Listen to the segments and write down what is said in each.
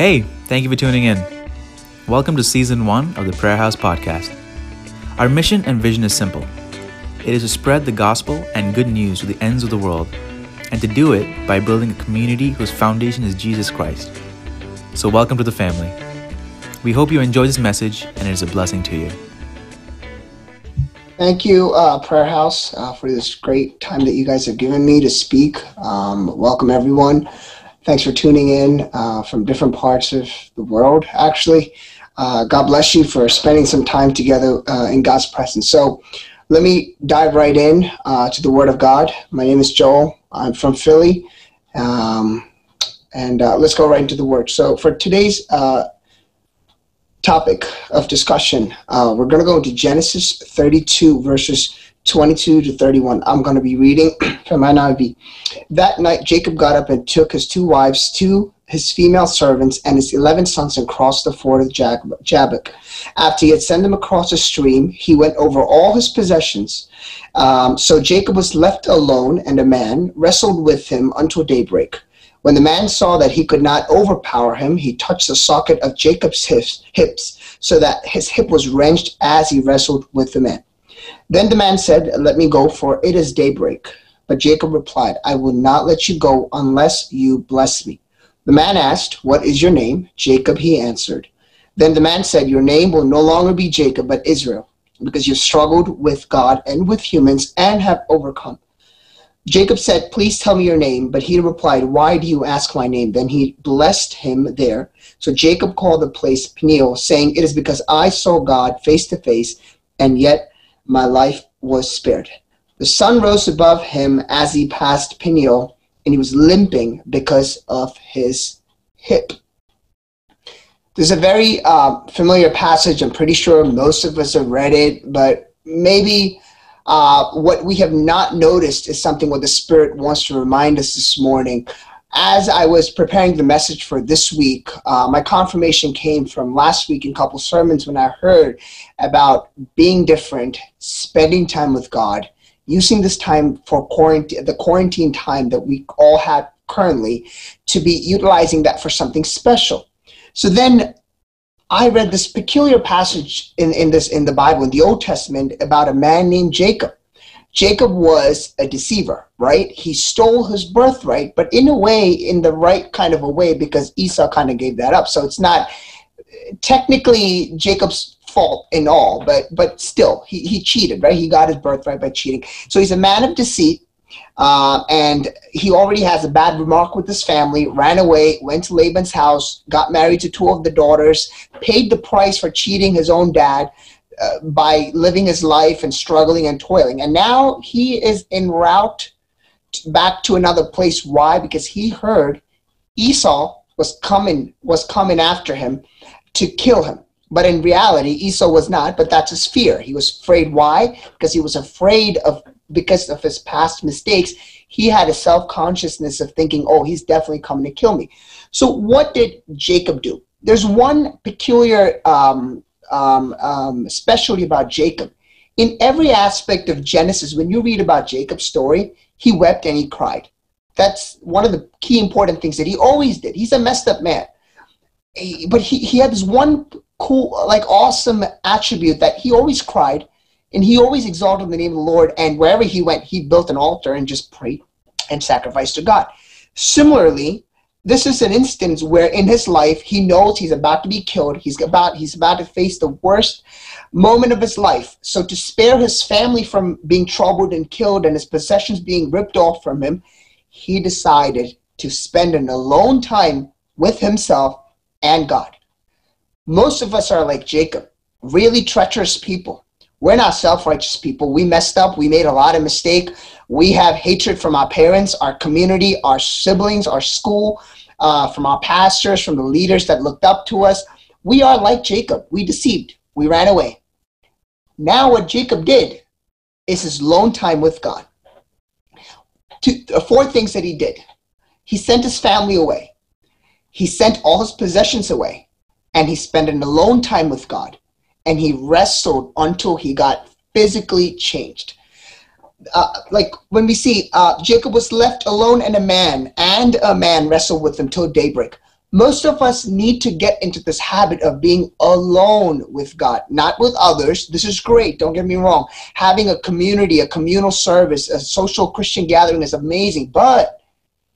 Hey, thank you for tuning in. Welcome to season one of the Prayer House podcast. Our mission and vision is simple it is to spread the gospel and good news to the ends of the world, and to do it by building a community whose foundation is Jesus Christ. So, welcome to the family. We hope you enjoy this message and it is a blessing to you. Thank you, uh, Prayer House, uh, for this great time that you guys have given me to speak. Um, welcome, everyone. Thanks for tuning in uh, from different parts of the world, actually. Uh, God bless you for spending some time together uh, in God's presence. So, let me dive right in uh, to the Word of God. My name is Joel. I'm from Philly. Um, and uh, let's go right into the Word. So, for today's uh, topic of discussion, we're going to go into Genesis 32, verses 22 to 31. I'm going to be reading from NIV. That night, Jacob got up and took his two wives, two his female servants, and his eleven sons and crossed the ford of Jabbok. After he had sent them across the stream, he went over all his possessions. Um, so Jacob was left alone, and a man wrestled with him until daybreak. When the man saw that he could not overpower him, he touched the socket of Jacob's hips, hips so that his hip was wrenched as he wrestled with the man. Then the man said, Let me go, for it is daybreak. But Jacob replied, I will not let you go unless you bless me. The man asked, What is your name? Jacob, he answered. Then the man said, Your name will no longer be Jacob, but Israel, because you struggled with God and with humans and have overcome. Jacob said, Please tell me your name. But he replied, Why do you ask my name? Then he blessed him there. So Jacob called the place Peniel, saying, It is because I saw God face to face, and yet my life was spared. The sun rose above him as he passed Peniel and he was limping because of his hip. There's a very uh, familiar passage. I'm pretty sure most of us have read it, but maybe uh, what we have not noticed is something what the Spirit wants to remind us this morning. As I was preparing the message for this week, uh, my confirmation came from last week in a couple sermons when I heard about being different, spending time with God, using this time for quarantine, the quarantine time that we all have currently, to be utilizing that for something special. So then I read this peculiar passage in, in this in the Bible, in the Old Testament, about a man named Jacob. Jacob was a deceiver, right? He stole his birthright, but in a way, in the right kind of a way, because Esau kind of gave that up. So it's not technically Jacob's fault in all, but but still, he, he cheated, right? He got his birthright by cheating. So he's a man of deceit, uh, and he already has a bad remark with his family. Ran away, went to Laban's house, got married to two of the daughters, paid the price for cheating his own dad. Uh, by living his life and struggling and toiling. And now he is en route back to another place. Why? Because he heard Esau was coming was coming after him to kill him. But in reality, Esau was not, but that's his fear. He was afraid. Why? Because he was afraid of, because of his past mistakes, he had a self consciousness of thinking, oh, he's definitely coming to kill me. So, what did Jacob do? There's one peculiar um, um, um, specialty about Jacob. In every aspect of Genesis, when you read about Jacob's story, he wept and he cried. That's one of the key important things that he always did. He's a messed up man. But he, he had this one cool, like awesome attribute that he always cried and he always exalted the name of the Lord. And wherever he went, he built an altar and just prayed and sacrificed to God. Similarly, this is an instance where in his life he knows he's about to be killed. He's about he's about to face the worst moment of his life. So to spare his family from being troubled and killed and his possessions being ripped off from him, he decided to spend an alone time with himself and God. Most of us are like Jacob, really treacherous people. We're not self-righteous people. We messed up. We made a lot of mistake. We have hatred from our parents, our community, our siblings, our school, uh, from our pastors, from the leaders that looked up to us. We are like Jacob. We deceived. We ran away. Now what Jacob did is his lone time with God. Two, uh, four things that he did. He sent his family away. He sent all his possessions away and he spent an alone time with God and he wrestled until he got physically changed. Uh, like when we see uh, Jacob was left alone and a man, and a man wrestled with him till daybreak. most of us need to get into this habit of being alone with God, not with others. This is great, don't get me wrong. Having a community, a communal service, a social Christian gathering is amazing, but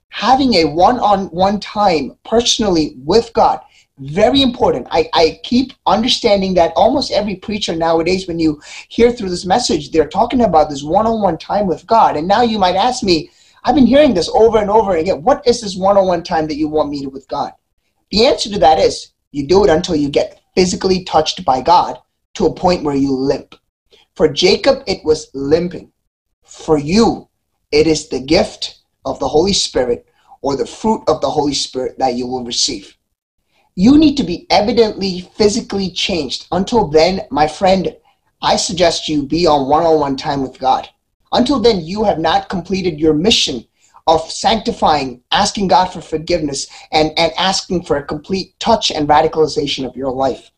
having a one on one time personally with God, very important. I, I keep understanding that almost every preacher nowadays, when you hear through this message, they're talking about this one on one time with God. And now you might ask me, I've been hearing this over and over again. What is this one on one time that you want me to with God? The answer to that is you do it until you get physically touched by God to a point where you limp. For Jacob, it was limping. For you, it is the gift of the Holy Spirit or the fruit of the Holy Spirit that you will receive. You need to be evidently physically changed. Until then, my friend, I suggest you be on one on one time with God. Until then, you have not completed your mission of sanctifying, asking God for forgiveness, and, and asking for a complete touch and radicalization of your life.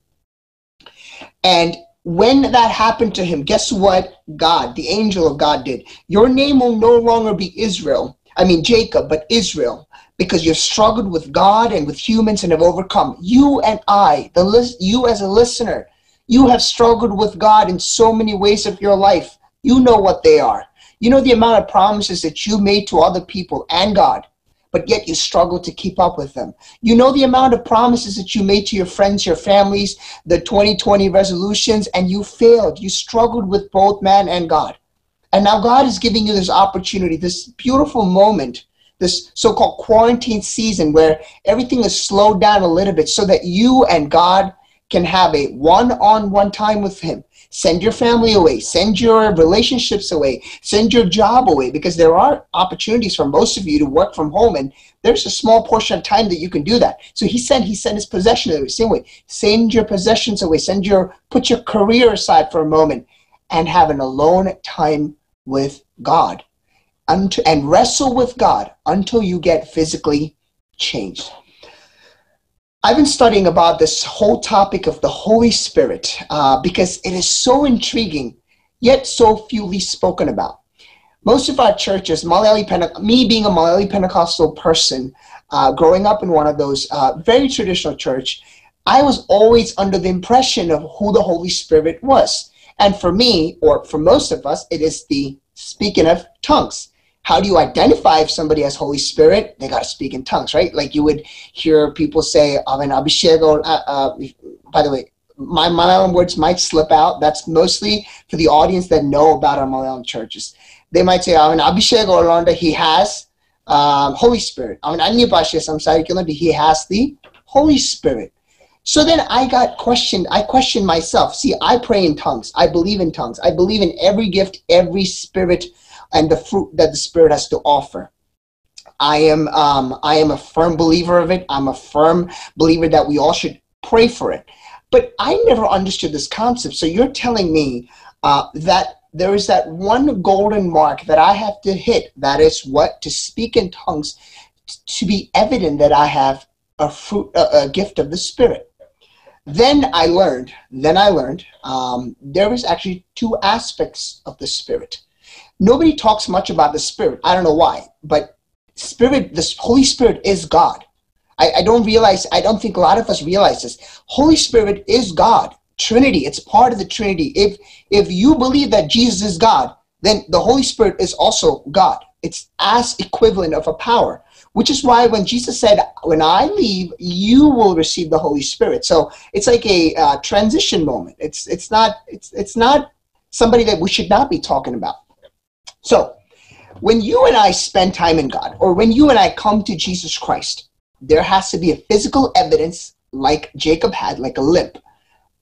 And when that happened to him, guess what God, the angel of God, did? Your name will no longer be Israel, I mean Jacob, but Israel, because you've struggled with God and with humans and have overcome. You and I, the list, you as a listener, you have struggled with God in so many ways of your life. You know what they are. You know the amount of promises that you made to other people and God, but yet you struggle to keep up with them. You know the amount of promises that you made to your friends, your families, the 2020 resolutions, and you failed. You struggled with both man and God. And now God is giving you this opportunity, this beautiful moment, this so called quarantine season where everything is slowed down a little bit so that you and God can have a one on one time with Him Send your family away. Send your relationships away. Send your job away because there are opportunities for most of you to work from home, and there's a small portion of time that you can do that. So he said he sent his possessions away. Same way, send your possessions away. Send your put your career aside for a moment and have an alone time with God, and wrestle with God until you get physically changed. I've been studying about this whole topic of the Holy Spirit uh, because it is so intriguing, yet so fewly spoken about. Most of our churches, Malayali Pente- me being a Malayali Pentecostal person, uh, growing up in one of those uh, very traditional church, I was always under the impression of who the Holy Spirit was. And for me, or for most of us, it is the speaking of tongues how do you identify if somebody has Holy Spirit? They got to speak in tongues, right? Like you would hear people say, Amen. Uh, uh, by the way, my Malayalam words might slip out. That's mostly for the audience that know about our Malayalam churches. They might say, Amen Abhishego Orlando, he has um, Holy Spirit. Amen Anya Bhashya Samsarikulanda, he has the Holy Spirit. So then I got questioned. I questioned myself. See, I pray in tongues. I believe in tongues. I believe in every gift, every spirit and the fruit that the Spirit has to offer. I am um, I am a firm believer of it. I'm a firm believer that we all should pray for it. But I never understood this concept. So you're telling me uh, that there is that one golden mark that I have to hit. That is what to speak in tongues to be evident that I have a fruit, a, a gift of the Spirit. Then I learned. Then I learned um, there is actually two aspects of the Spirit nobody talks much about the Spirit. I don't know why, but Spirit, the Holy Spirit is God. I, I don't realize, I don't think a lot of us realize this. Holy Spirit is God. Trinity, it's part of the Trinity. If if you believe that Jesus is God, then the Holy Spirit is also God. It's as equivalent of a power, which is why when Jesus said, "When I leave, you will receive the Holy Spirit." So it's like a uh, transition moment. It's it's not it's it's not somebody that we should not be talking about. So, when you and I spend time in God, or when you and I come to Jesus Christ, there has to be a physical evidence like Jacob had, like a limp.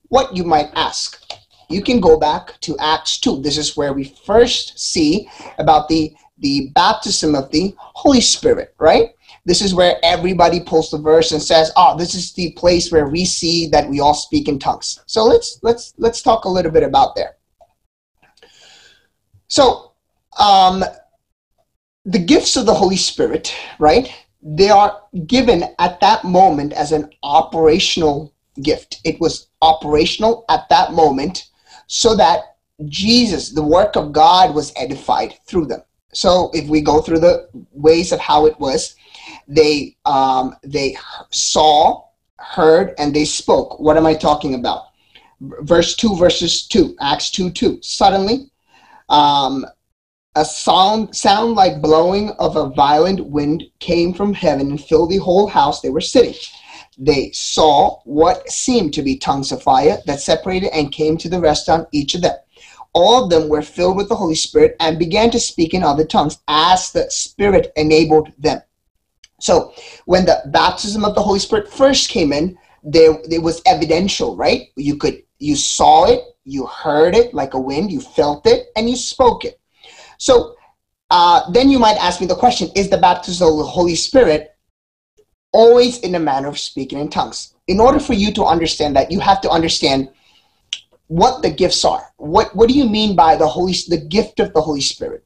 What you might ask. You can go back to Acts 2. This is where we first see about the, the baptism of the Holy Spirit, right? This is where everybody pulls the verse and says, "Oh, this is the place where we see that we all speak in tongues." So let's let's let's talk a little bit about there. So um, the gifts of the Holy Spirit, right? They are given at that moment as an operational gift. It was operational at that moment so that Jesus, the work of God, was edified through them. So if we go through the ways of how it was, They um, they saw, heard, and they spoke. What am I talking about? Verse two, verses two, Acts two two. Suddenly, um, a sound sound like blowing of a violent wind came from heaven and filled the whole house they were sitting. They saw what seemed to be tongues of fire that separated and came to the rest on each of them all of them were filled with the Holy Spirit and began to speak in other tongues as the Spirit enabled them. So when the baptism of the Holy Spirit first came in, there it was evidential, right? You could you saw it, you heard it like a wind, you felt it, and you spoke it. So uh, then you might ask me the question: Is the baptism of the Holy Spirit always in the manner of speaking in tongues? In order for you to understand that, you have to understand what the gifts are. What what do you mean by the Holy the gift of the Holy Spirit?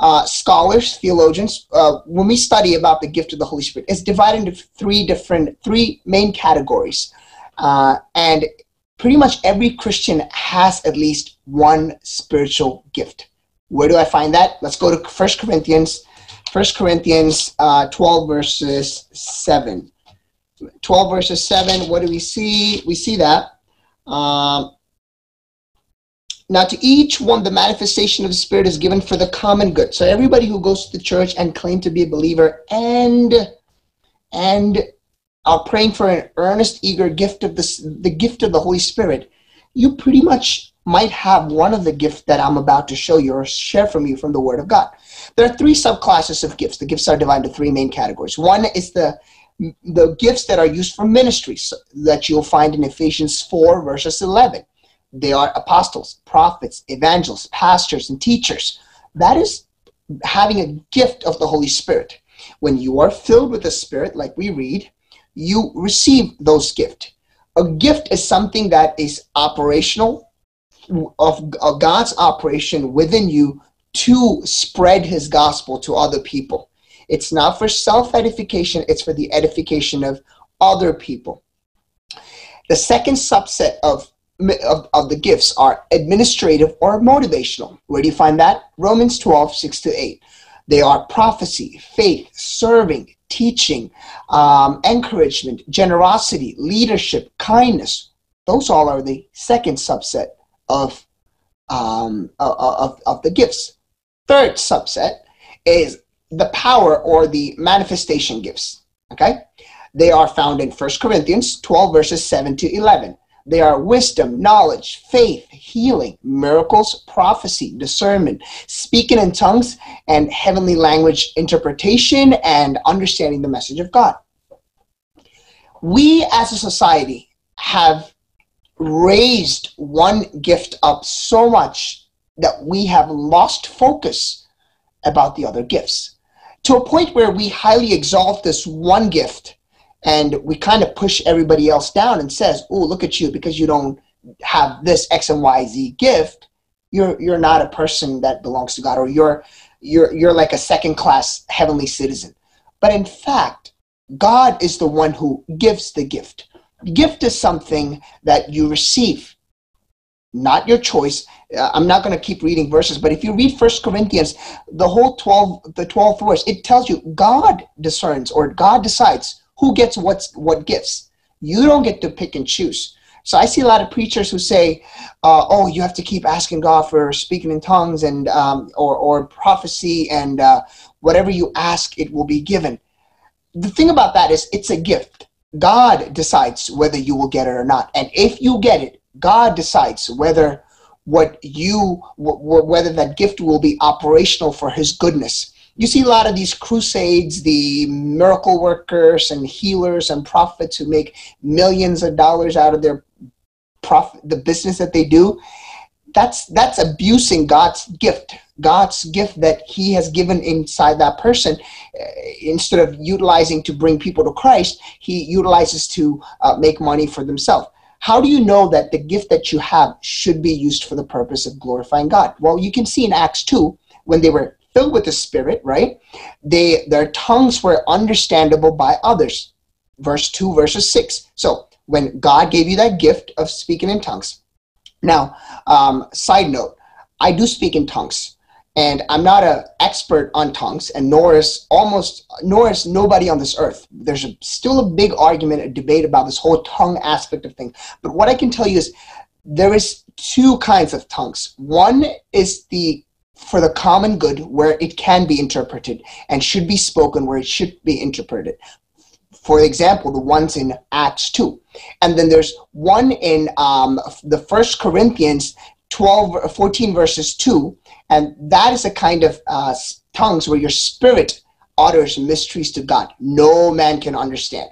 Uh, scholars, theologians, uh, when we study about the gift of the Holy Spirit, it's divided into three different, three main categories, uh, and pretty much every Christian has at least one spiritual gift. Where do I find that? Let's go to First Corinthians, First Corinthians uh, 12 verses 7. 12 verses 7, what do we see? We see that. Um, now, to each one, the manifestation of the Spirit is given for the common good. So, everybody who goes to the church and claim to be a believer and and are praying for an earnest, eager gift of the the gift of the Holy Spirit, you pretty much might have one of the gifts that I'm about to show you or share from you from the Word of God. There are three subclasses of gifts. The gifts are divided into three main categories. One is the the gifts that are used for ministries that you'll find in Ephesians 4 verses 11 they are apostles, prophets, evangelists, pastors, and teachers. That is having a gift of the Holy Spirit. When you are filled with the Spirit, like we read, you receive those gifts. A gift is something that is operational, of, of God's operation within you to spread His gospel to other people. It's not for self edification, it's for the edification of other people. The second subset of of, of the gifts are administrative or motivational. Where do you find that? Romans 12, 6 to 8. They are prophecy, faith, serving, teaching, um, encouragement, generosity, leadership, kindness. Those all are the second subset of, um, of, of the gifts. Third subset is the power or the manifestation gifts. Okay? They are found in 1 Corinthians 12, verses 7 to 11. They are wisdom, knowledge, faith, healing, miracles, prophecy, discernment, speaking in tongues, and heavenly language interpretation and understanding the message of God. We as a society have raised one gift up so much that we have lost focus about the other gifts to a point where we highly exalt this one gift and we kind of push everybody else down and says, "Oh, look at you because you don't have this X and Y Z gift. You're you're not a person that belongs to God, or you're you're you're like a second class heavenly citizen." But in fact, God is the one who gives the gift. Gift is something that you receive, not your choice. Uh, I'm not going to keep reading verses, but if you read First Corinthians, the whole 12, the 12th verse, it tells you God discerns or God decides who gets what's what gifts. You don't get to pick and choose. So I see a lot of preachers who say, uh, "Oh, you have to keep asking God for speaking in tongues and um, or or prophecy, and uh, whatever you ask, it will be given." The thing about that is, it's a gift. God decides whether you will get it or not, and if you get it, God decides whether what you whether that gift will be operational for His goodness you see a lot of these crusades, the miracle workers and healers and prophets who make millions of dollars out of their profit, the business that they do. That's that's abusing God's gift, God's gift that He has given inside that person. Uh, instead of utilizing to bring people to Christ, He utilizes to uh, make money for themselves. How do you know that the gift that you have should be used for the purpose of glorifying God? Well, you can see in Acts 2 when they were filled with the Spirit, right? They their tongues were understandable by others. Verse 2, verses 6. So when God gave you that gift of speaking in tongues. Now, um, side note, I do speak in tongues. and I'm not an expert on tongues, and nor is almost nor is nobody on this earth. There's a, still a big argument, a debate about this whole tongue aspect of things. But what I can tell you is there is two kinds of tongues. One is the for the common good, where it can be interpreted and should be spoken, where it should be interpreted. For example, the ones in Acts 2. And then there's one in um, the First Corinthians 12, 14 verses 2. And that is a kind of uh, tongues where your spirit utters mysteries to God. No man can understand.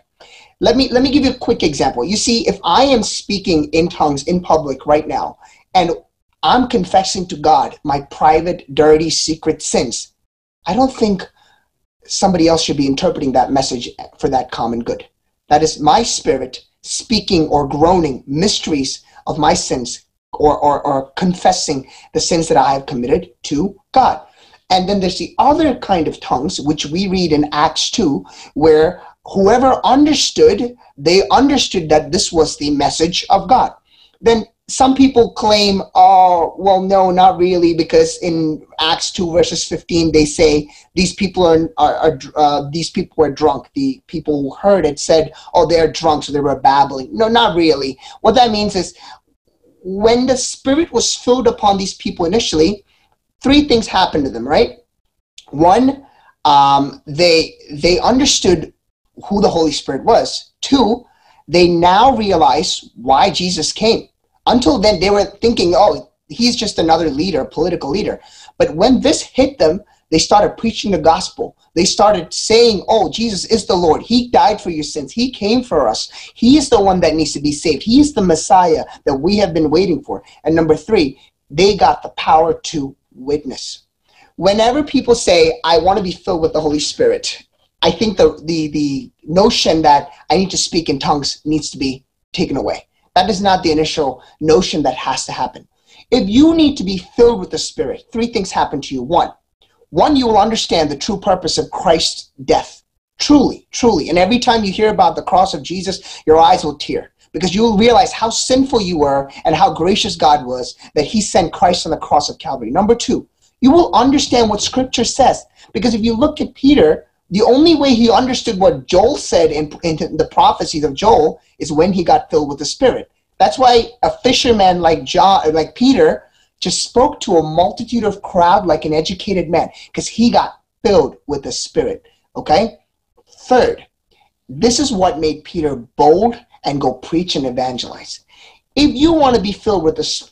Let me let me give you a quick example. You see, if I am speaking in tongues in public right now, and I'm confessing to God my private, dirty, secret sins, I don't think somebody else should be interpreting that message for that common good. That is my spirit speaking or groaning mysteries of my sins or, or, or confessing the sins that I have committed to God. And then there's the other kind of tongues, which we read in Acts 2, where whoever understood, they understood that this was the message of God. Then some people claim, oh, well, no, not really, because in Acts 2 verses 15, they say these people are, are, are uh, these people were drunk. The people who heard it said, oh, they're drunk, so they were babbling. No, not really. What that means is when the Spirit was filled upon these people initially, three things happened to them, right? One, um, they they understood who the Holy Spirit was. Two, they now realize why Jesus came. Until then, they were thinking, oh, he's just another leader, political leader. But when this hit them, they started preaching the gospel. They started saying, Oh, Jesus is the Lord. He died for your sins. He came for us. He is the one that needs to be saved. He is the Messiah that we have been waiting for. And number three, they got the power to witness. Whenever people say, I want to be filled with the Holy Spirit, I think the, the, the notion that I need to speak in tongues needs to be taken away. That is not the initial notion that has to happen. If you need to be filled with the Spirit, three things happen to you. One, one, you will understand the true purpose of Christ's death. Truly, truly. And every time you hear about the cross of Jesus, your eyes will tear because you will realize how sinful you were and how gracious God was that He sent Christ on the cross of Calvary. Number two, you will understand what Scripture says because if you look at Peter, the only way he understood what Joel said in, in the prophecies of Joel is when he got filled with the Spirit. That's why a fisherman like John, like Peter, just spoke to a multitude of crowd like an educated man because he got filled with the Spirit. Okay? Third, this is what made Peter bold and go preach and evangelize. If you want to be filled with the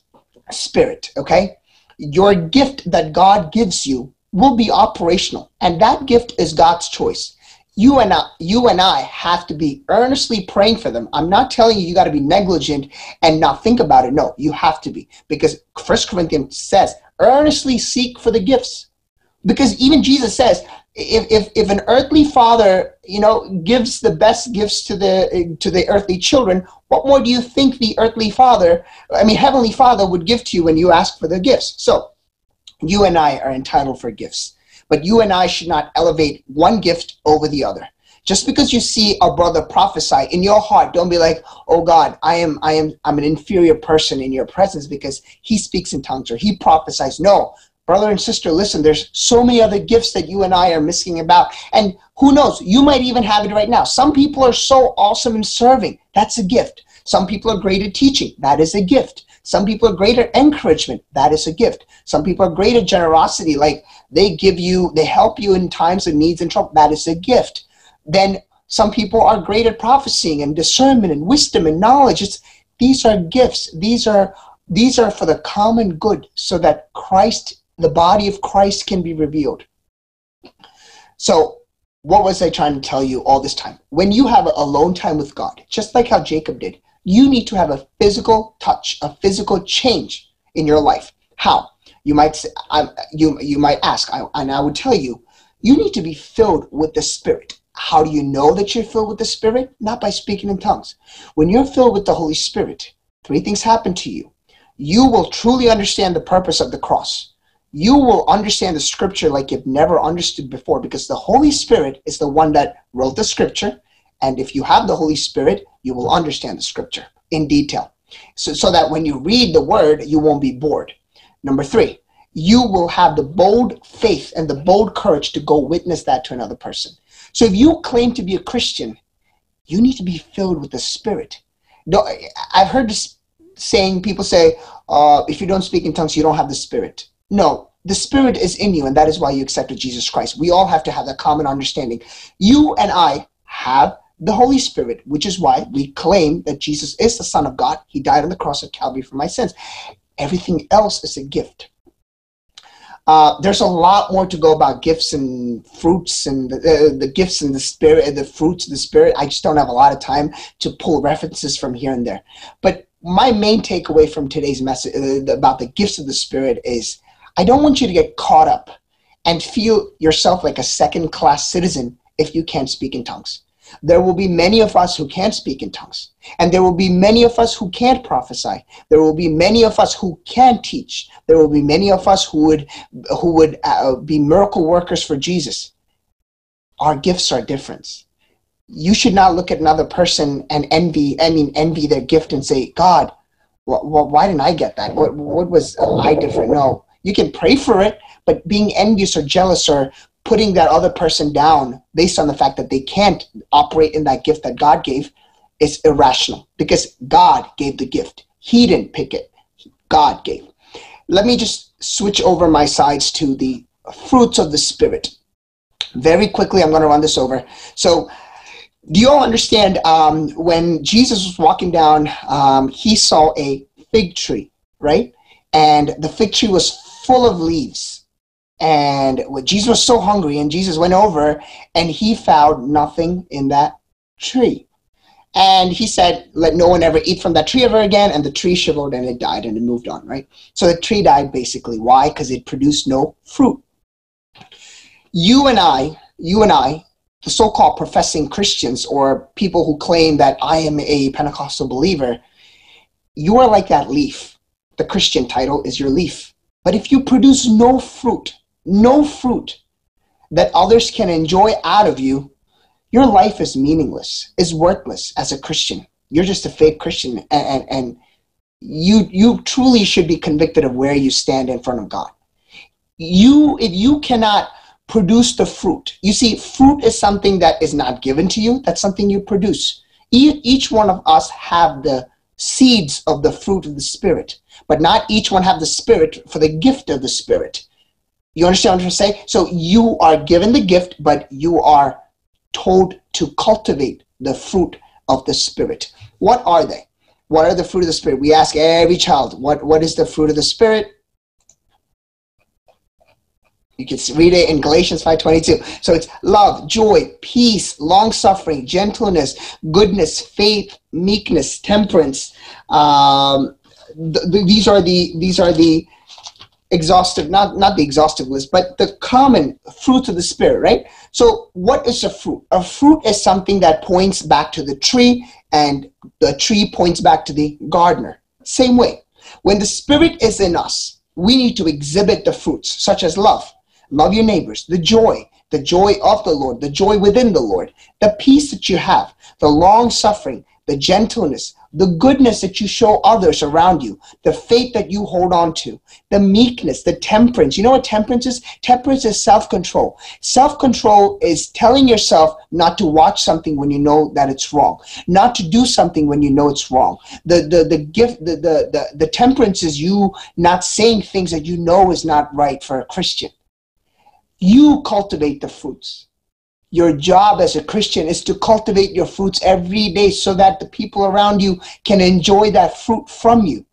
Spirit, okay, your gift that God gives you will be operational, and that gift is God's choice you and I, you and I have to be earnestly praying for them. I'm not telling you you got to be negligent and not think about it. No, you have to be because First Corinthians says, earnestly seek for the gifts. Because even Jesus says, if, if, if an earthly father, you know, gives the best gifts to the to the earthly children, what more do you think the earthly father, I mean, heavenly father would give to you when you ask for the gifts? So, you and I are entitled for gifts. But you and I should not elevate one gift over the other. Just because you see a brother prophesy in your heart, don't be like, "Oh God, I am, I am, I'm an inferior person in your presence because he speaks in tongues or he prophesies." No, brother and sister, listen. There's so many other gifts that you and I are missing about, and who knows? You might even have it right now. Some people are so awesome in serving. That's a gift. Some people are great at teaching. That is a gift. Some people are great at encouragement. That is a gift. Some people are great at generosity. Like they give you, they help you in times of needs and trouble. That is a gift. Then some people are great at prophesying and discernment and wisdom and knowledge. It's, these are gifts. These are these are for the common good, so that Christ, the body of Christ, can be revealed. So, what was I trying to tell you all this time? When you have alone time with God, just like how Jacob did, you need to have a physical touch, a physical change in your life. How? You might say, I, you you might ask, I, and I would tell you, you need to be filled with the Spirit. How do you know that you're filled with the Spirit? Not by speaking in tongues. When you're filled with the Holy Spirit, three things happen to you. You will truly understand the purpose of the cross. You will understand the scripture like you've never understood before because the Holy Spirit is the one that wrote the scripture. And if you have the Holy Spirit, you will understand the scripture in detail. So, so that when you read the word, you won't be bored. Number three, you will have the bold faith and the bold courage to go witness that to another person. So if you claim to be a Christian, you need to be filled with the Spirit. I've heard this saying, people say, uh, if you don't speak in tongues, you don't have the Spirit. No, the Spirit is in you, and that is why you accepted Jesus Christ. We all have to have that common understanding. You and I have the Holy Spirit, which is why we claim that Jesus is the Son of God. He died on the cross of Calvary for my sins. Everything else is a gift. Uh, there's a lot more to go about gifts and fruits and the, uh, the gifts and the spirit, the fruits of the spirit. I just don't have a lot of time to pull references from here and there. But my main takeaway from today's message uh, about the gifts of the spirit is I don't want you to get caught up and feel yourself like a second class citizen if you can't speak in tongues. There will be many of us who can't speak in tongues. And there will be many of us who can't prophesy. There will be many of us who can't teach. There will be many of us who would, who would uh, be miracle workers for Jesus. Our gifts are different. You should not look at another person and envy, I mean, envy their gift and say, God, wh- wh- why didn't I get that? What, what was I different? No, you can pray for it, but being envious or jealous or putting that other person down based on the fact that they can't operate in that gift that God gave is irrational because God gave the gift. He didn't pick it, God gave. Let me just switch over my sides to the fruits of the Spirit. Very quickly, I'm going to run this over. So, do you all understand um, when Jesus was walking down, um, he saw a fig tree, right? And the fig tree was full of leaves and Jesus was so hungry, and Jesus went over and he found nothing in that tree. And he said, Let no one ever eat from that tree ever again. And the tree shivered and it died and it moved on, right? So the tree died basically. Why? Because it produced no fruit. You and I, you and I, the so called professing Christians or people who claim that I am a Pentecostal believer, you are like that leaf. The Christian title is your leaf. But if you produce no fruit, no fruit that others can enjoy out of you, your life is meaningless, is worthless as a Christian. You're just a fake Christian, and, and, and you you truly should be convicted of where you stand in front of God. You, if you cannot produce the fruit, you see, fruit is something that is not given to you. That's something you produce. Each one of us have the seeds of the fruit of the Spirit, but not each one have the Spirit for the gift of the Spirit. You understand what I'm saying? So you are given the gift, but you are told to cultivate the fruit of the Spirit. What are they? What are the fruit of the Spirit? We ask every child, what, what is the fruit of the Spirit? You can read it in Galatians 5.22. So it's love, joy, peace, long-suffering, gentleness, goodness, faith, meekness, temperance. Um, th- th- these are the these are the exhaustive, not, not the exhaustive list, but the common fruit of the Spirit, right? So, what is a fruit? A fruit is something that points back to the tree, and the tree points back to the gardener. Same way. When the Spirit is in us, we need to exhibit the fruits, such as love. Love your neighbors, the joy, the joy of the Lord, the joy within the Lord, the peace that you have, the long suffering, the gentleness, the goodness that you show others around you, the faith that you hold on to, the meekness, the temperance. You know what temperance is? Temperance is self control. Self control is telling yourself not to watch something when you know that it's wrong, not to do something when you know it's wrong. The, the, the gift, the, the, the, the temperance is you not saying things that you know is not right for a Christian. You cultivate the fruits your job as a Christian is to cultivate your fruits every day so that the people around you can enjoy that fruit from you.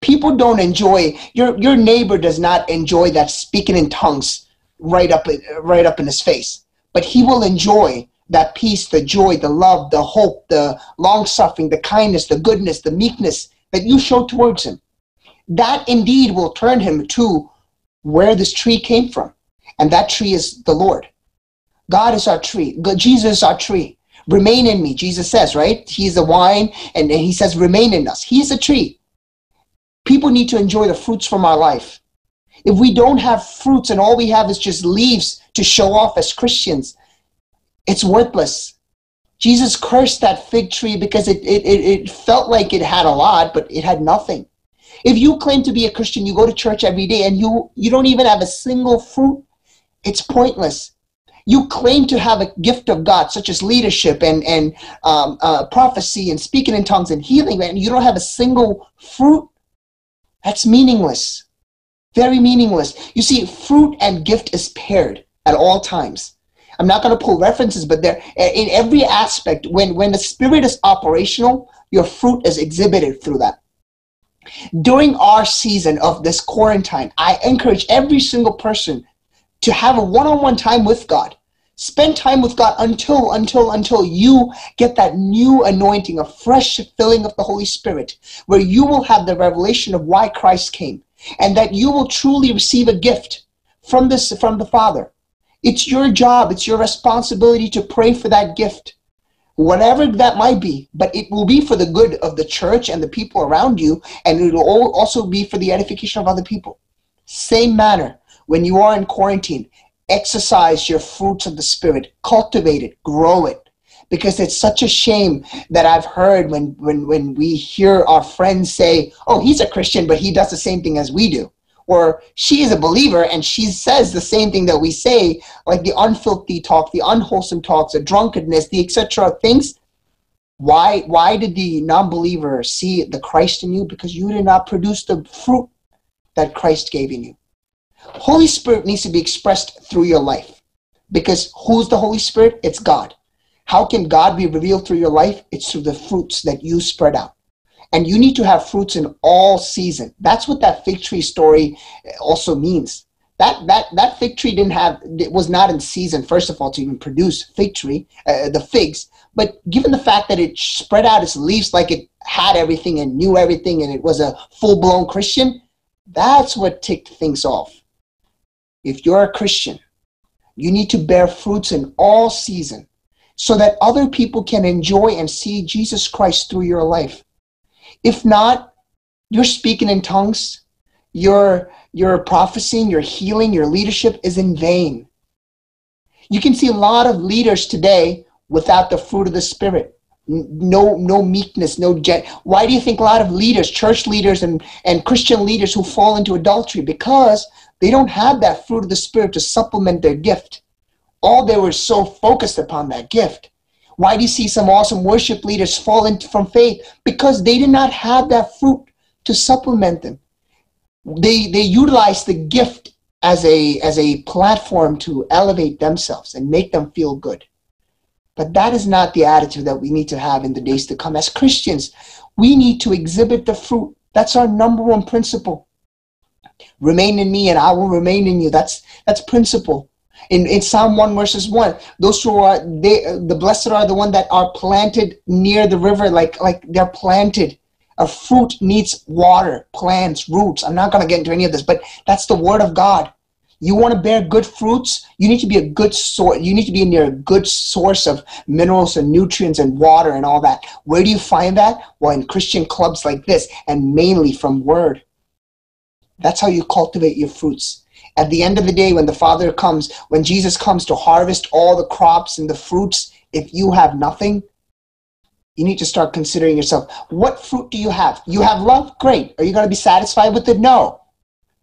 People don't enjoy your your neighbor does not enjoy that speaking in tongues right up right up in his face, but he will enjoy that peace, the joy, the love, the hope, the long suffering, the kindness, the goodness, the meekness that you show towards him. That indeed will turn him to where this tree came from. And that tree is the Lord. God is our tree. Jesus is our tree. Remain in me, Jesus says, right? He's the wine, and he says, remain in us. He's a tree. People need to enjoy the fruits from our life. If we don't have fruits and all we have is just leaves to show off as Christians, it's worthless. Jesus cursed that fig tree because it, it, it, felt like it had a lot, but it had nothing. If you claim to be a Christian, you go to church every day and you, you don't even have a single fruit, it's pointless. You claim to have a gift of God, such as leadership and, and um, uh, prophecy and speaking in tongues and healing, and you don't have a single fruit, that's meaningless. Very meaningless. You see, fruit and gift is paired at all times. I'm not going to pull references, but there in every aspect, when, when the spirit is operational, your fruit is exhibited through that. During our season of this quarantine, I encourage every single person to have a one-on-one time with God. Spend time with God until until until you get that new anointing, a fresh filling of the Holy Spirit, where you will have the revelation of why Christ came, and that you will truly receive a gift from this from the Father. It's your job, it's your responsibility to pray for that gift whatever that might be, but it will be for the good of the church and the people around you, and it will also be for the edification of other people. Same manner, when you are in quarantine, exercise your fruits of the Spirit, cultivate it, grow it. Because it's such a shame that I've heard when, when, when we hear our friends say, oh, he's a Christian, but he does the same thing as we do or she is a believer and she says the same thing that we say, like the unfilthy talk, the unwholesome talks, the drunkenness, the etc. things. Why why did the non-believer see the Christ in you? Because you did not produce the fruit that Christ gave in you. Holy Spirit needs to be expressed through your life. Because who's the Holy Spirit? It's God. How can God be revealed through your life? It's through the fruits that you spread out and you need to have fruits in all season that's what that fig tree story also means that that that fig tree didn't have it was not in season first of all to even produce fig tree uh, the figs but given the fact that it spread out its leaves like it had everything and knew everything and it was a full-blown christian that's what ticked things off if you're a christian you need to bear fruits in all season so that other people can enjoy and see jesus christ through your life if not, you're speaking in tongues, your your prophesying, your healing, your leadership is in vain. You can see a lot of leaders today without the fruit of the spirit. No, no meekness, no jet. Why do you think a lot of leaders, church leaders and, and Christian leaders who fall into adultery? Because they don't have that fruit of the spirit to supplement their gift. All they were so focused upon that gift why do you see some awesome worship leaders fall into from faith? Because they did not have that fruit to supplement them. They they utilize the gift as a as a platform to elevate themselves and make them feel good. But that is not the attitude that we need to have in the days to come. As Christians, we need to exhibit the fruit. That's our number one principle. Remain in me and I will remain in you. That's that's principle. In, in Psalm 1 verses 1, those who are, they, the blessed are the one that are planted near the river, like, like they're planted. A fruit needs water, plants, roots. I'm not going to get into any of this, but that's the word of God. You want to bear good fruits, you need to be a good source. You need to be near a good source of minerals and nutrients and water and all that. Where do you find that? Well, in Christian clubs like this, and mainly from word. That's how you cultivate your fruits. At the end of the day, when the Father comes, when Jesus comes to harvest all the crops and the fruits, if you have nothing, you need to start considering yourself. What fruit do you have? You have love? Great. Are you going to be satisfied with it? No.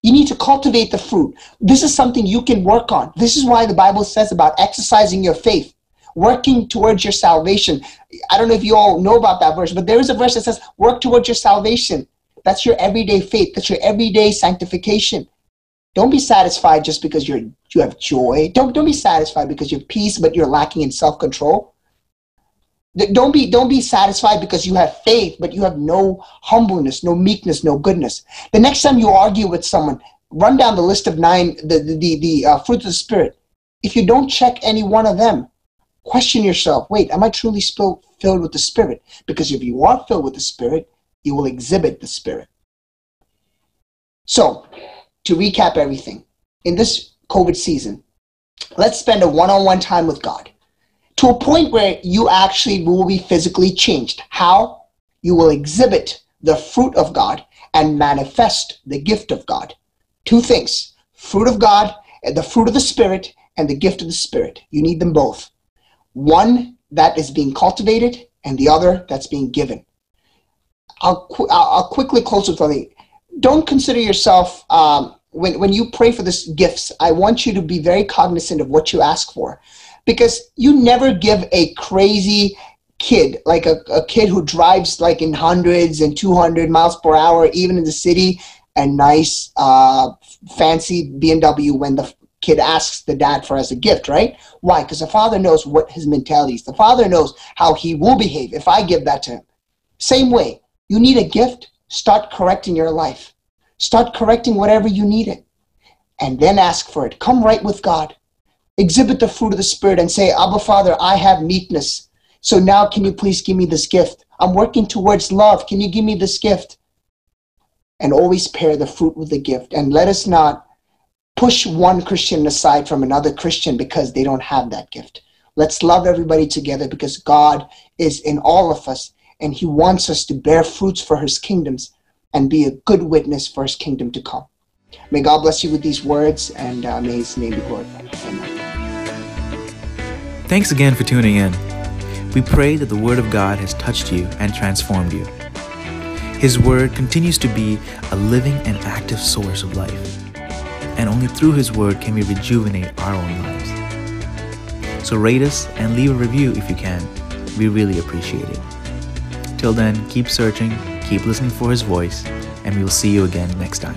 You need to cultivate the fruit. This is something you can work on. This is why the Bible says about exercising your faith, working towards your salvation. I don't know if you all know about that verse, but there is a verse that says, work towards your salvation. That's your everyday faith. That's your everyday sanctification. Don't be satisfied just because you're you have joy. Don't don't be satisfied because you have peace, but you're lacking in self control. Don't be don't be satisfied because you have faith, but you have no humbleness, no meekness, no goodness. The next time you argue with someone, run down the list of nine the the the, the uh, fruits of the spirit. If you don't check any one of them, question yourself. Wait, am I truly still filled with the spirit? Because if you are filled with the spirit, you will exhibit the spirit. So to recap everything, in this COVID season, let's spend a one on one time with God to a point where you actually will be physically changed. How? You will exhibit the fruit of God and manifest the gift of God. Two things fruit of God, the fruit of the Spirit, and the gift of the Spirit. You need them both. One that is being cultivated, and the other that's being given. I'll, qu- I'll quickly close with something don't consider yourself um, when when you pray for this gifts. I want you to be very cognizant of what you ask for, because you never give a crazy kid like a, a kid who drives like in hundreds and 200 miles per hour even in the city a nice uh, fancy bmw when the kid asks the dad for as a gift, right? Why? Because the father knows what his mentality is. The father knows how he will behave if I give that to him. Same way, you need a gift, start correcting your life. Start correcting whatever you need it. And then ask for it. Come right with God. Exhibit the fruit of the Spirit and say, Abba Father, I have meekness. So now can you please give me this gift? I'm working towards love. Can you give me this gift? And always pair the fruit with the gift. And let us not push one Christian aside from another Christian because they don't have that gift. Let's love everybody together because God is in all of us and He wants us to bear fruits for His kingdoms and be a good witness for His kingdom to come. May God bless you with these words and uh, may His name be glorified. Amen. Thanks again for tuning in. We pray that the Word of God has touched you and transformed you. His Word continues to be a living and active source of life and only through His Word can we rejuvenate our own lives. So rate us and leave a review if you can. We really appreciate it. Till then, keep searching, keep listening for His voice, and we will see you again next time.